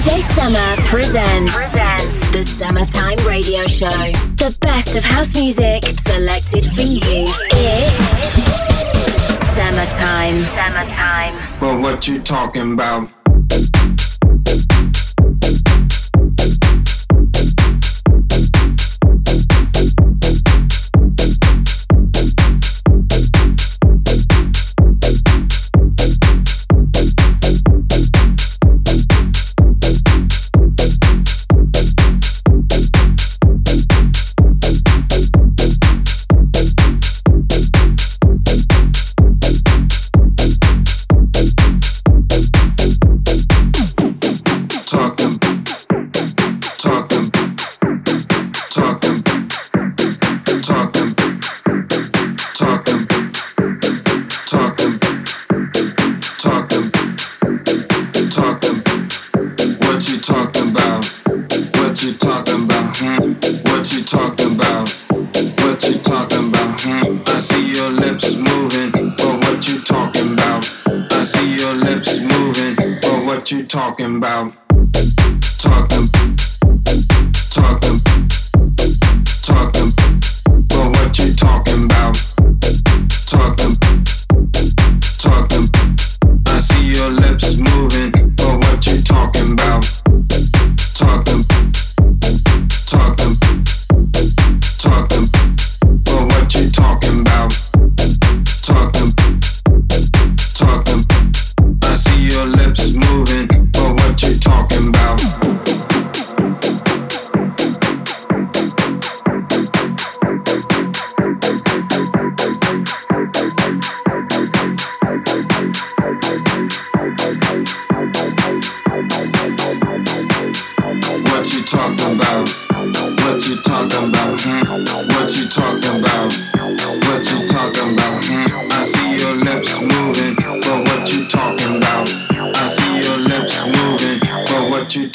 DJ Summer presents, presents the Summertime Radio Show. The best of house music selected for you. It's Summertime. Summertime. Well, what you talking about? about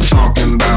talking about.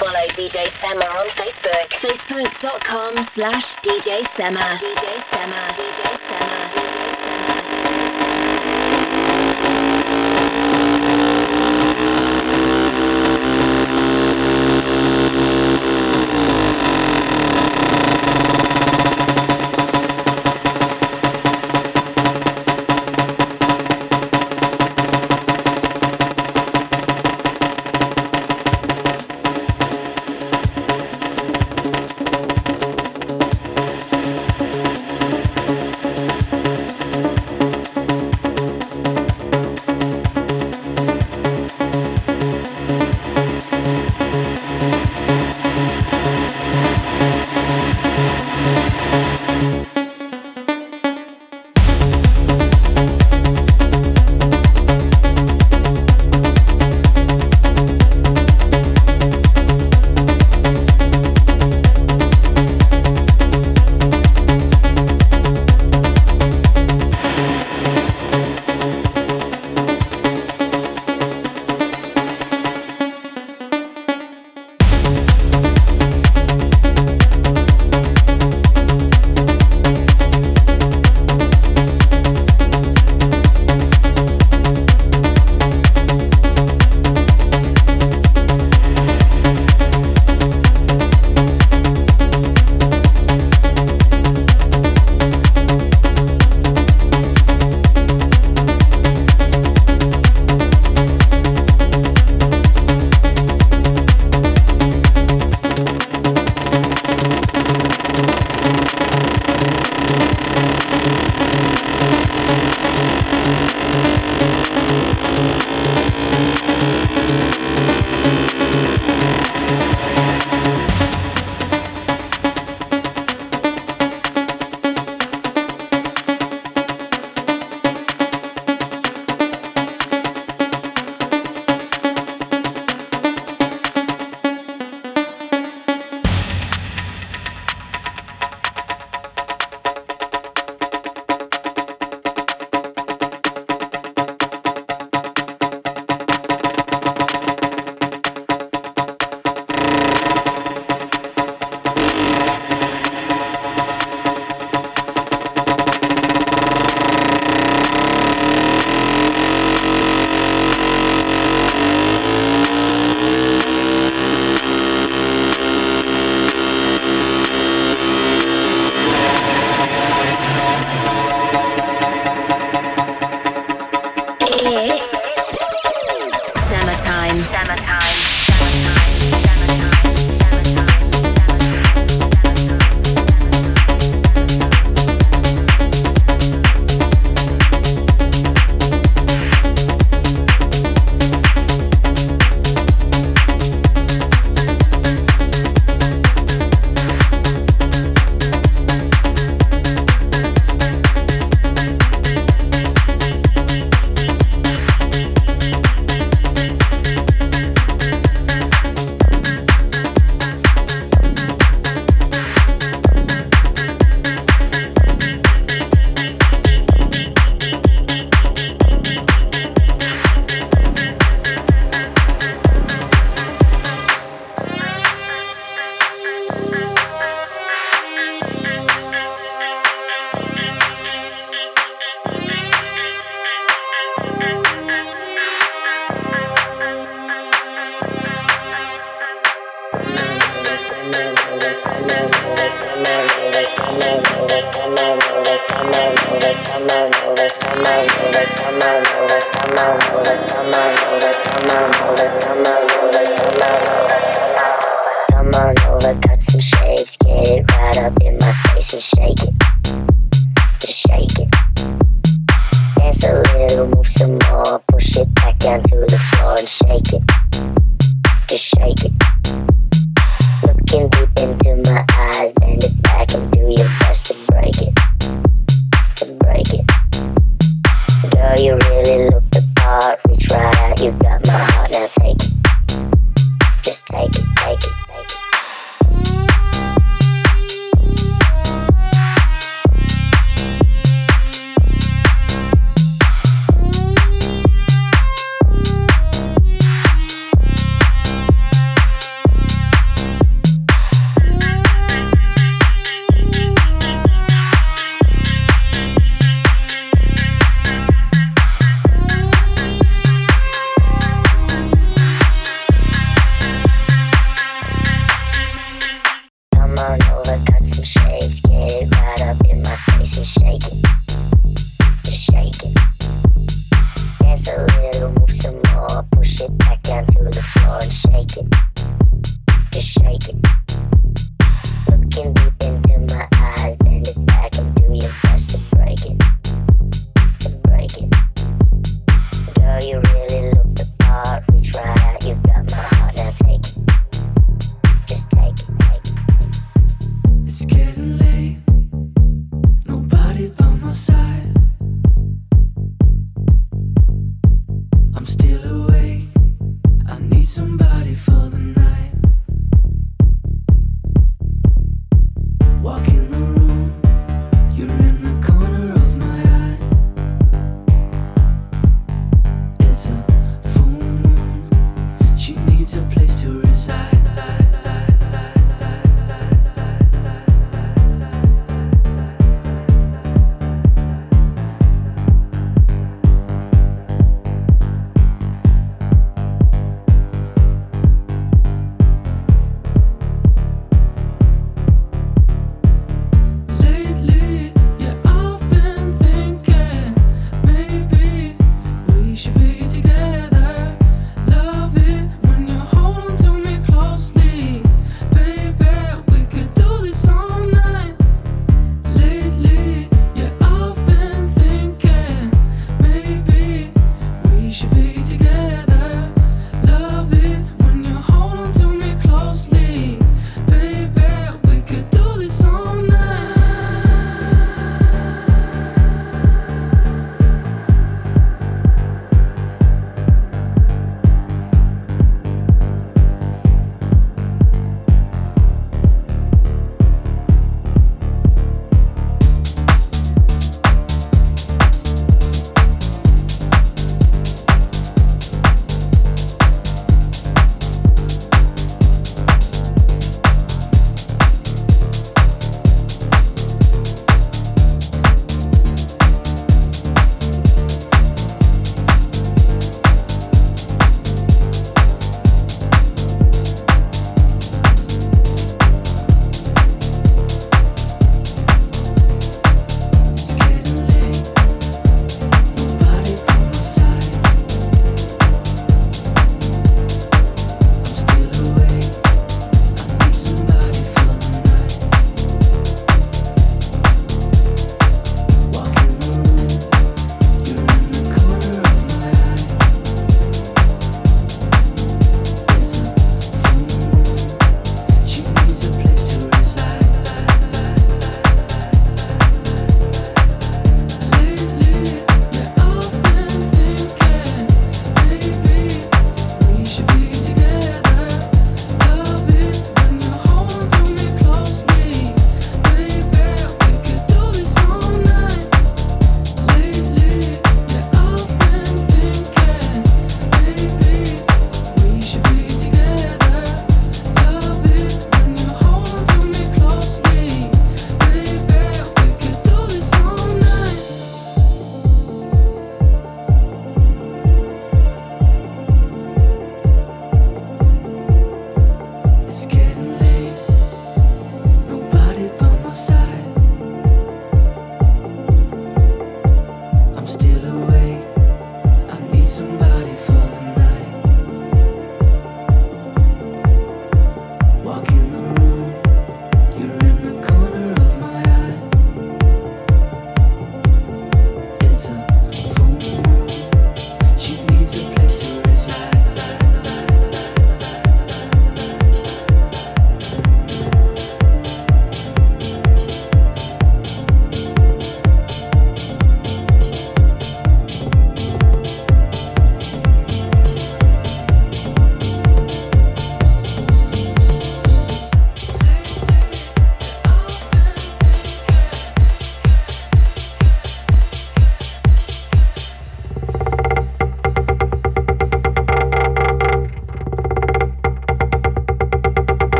Follow DJ Sema on Facebook. Facebook.com slash DJ Sema. DJ Sema. DJ Sema. DJ Sema.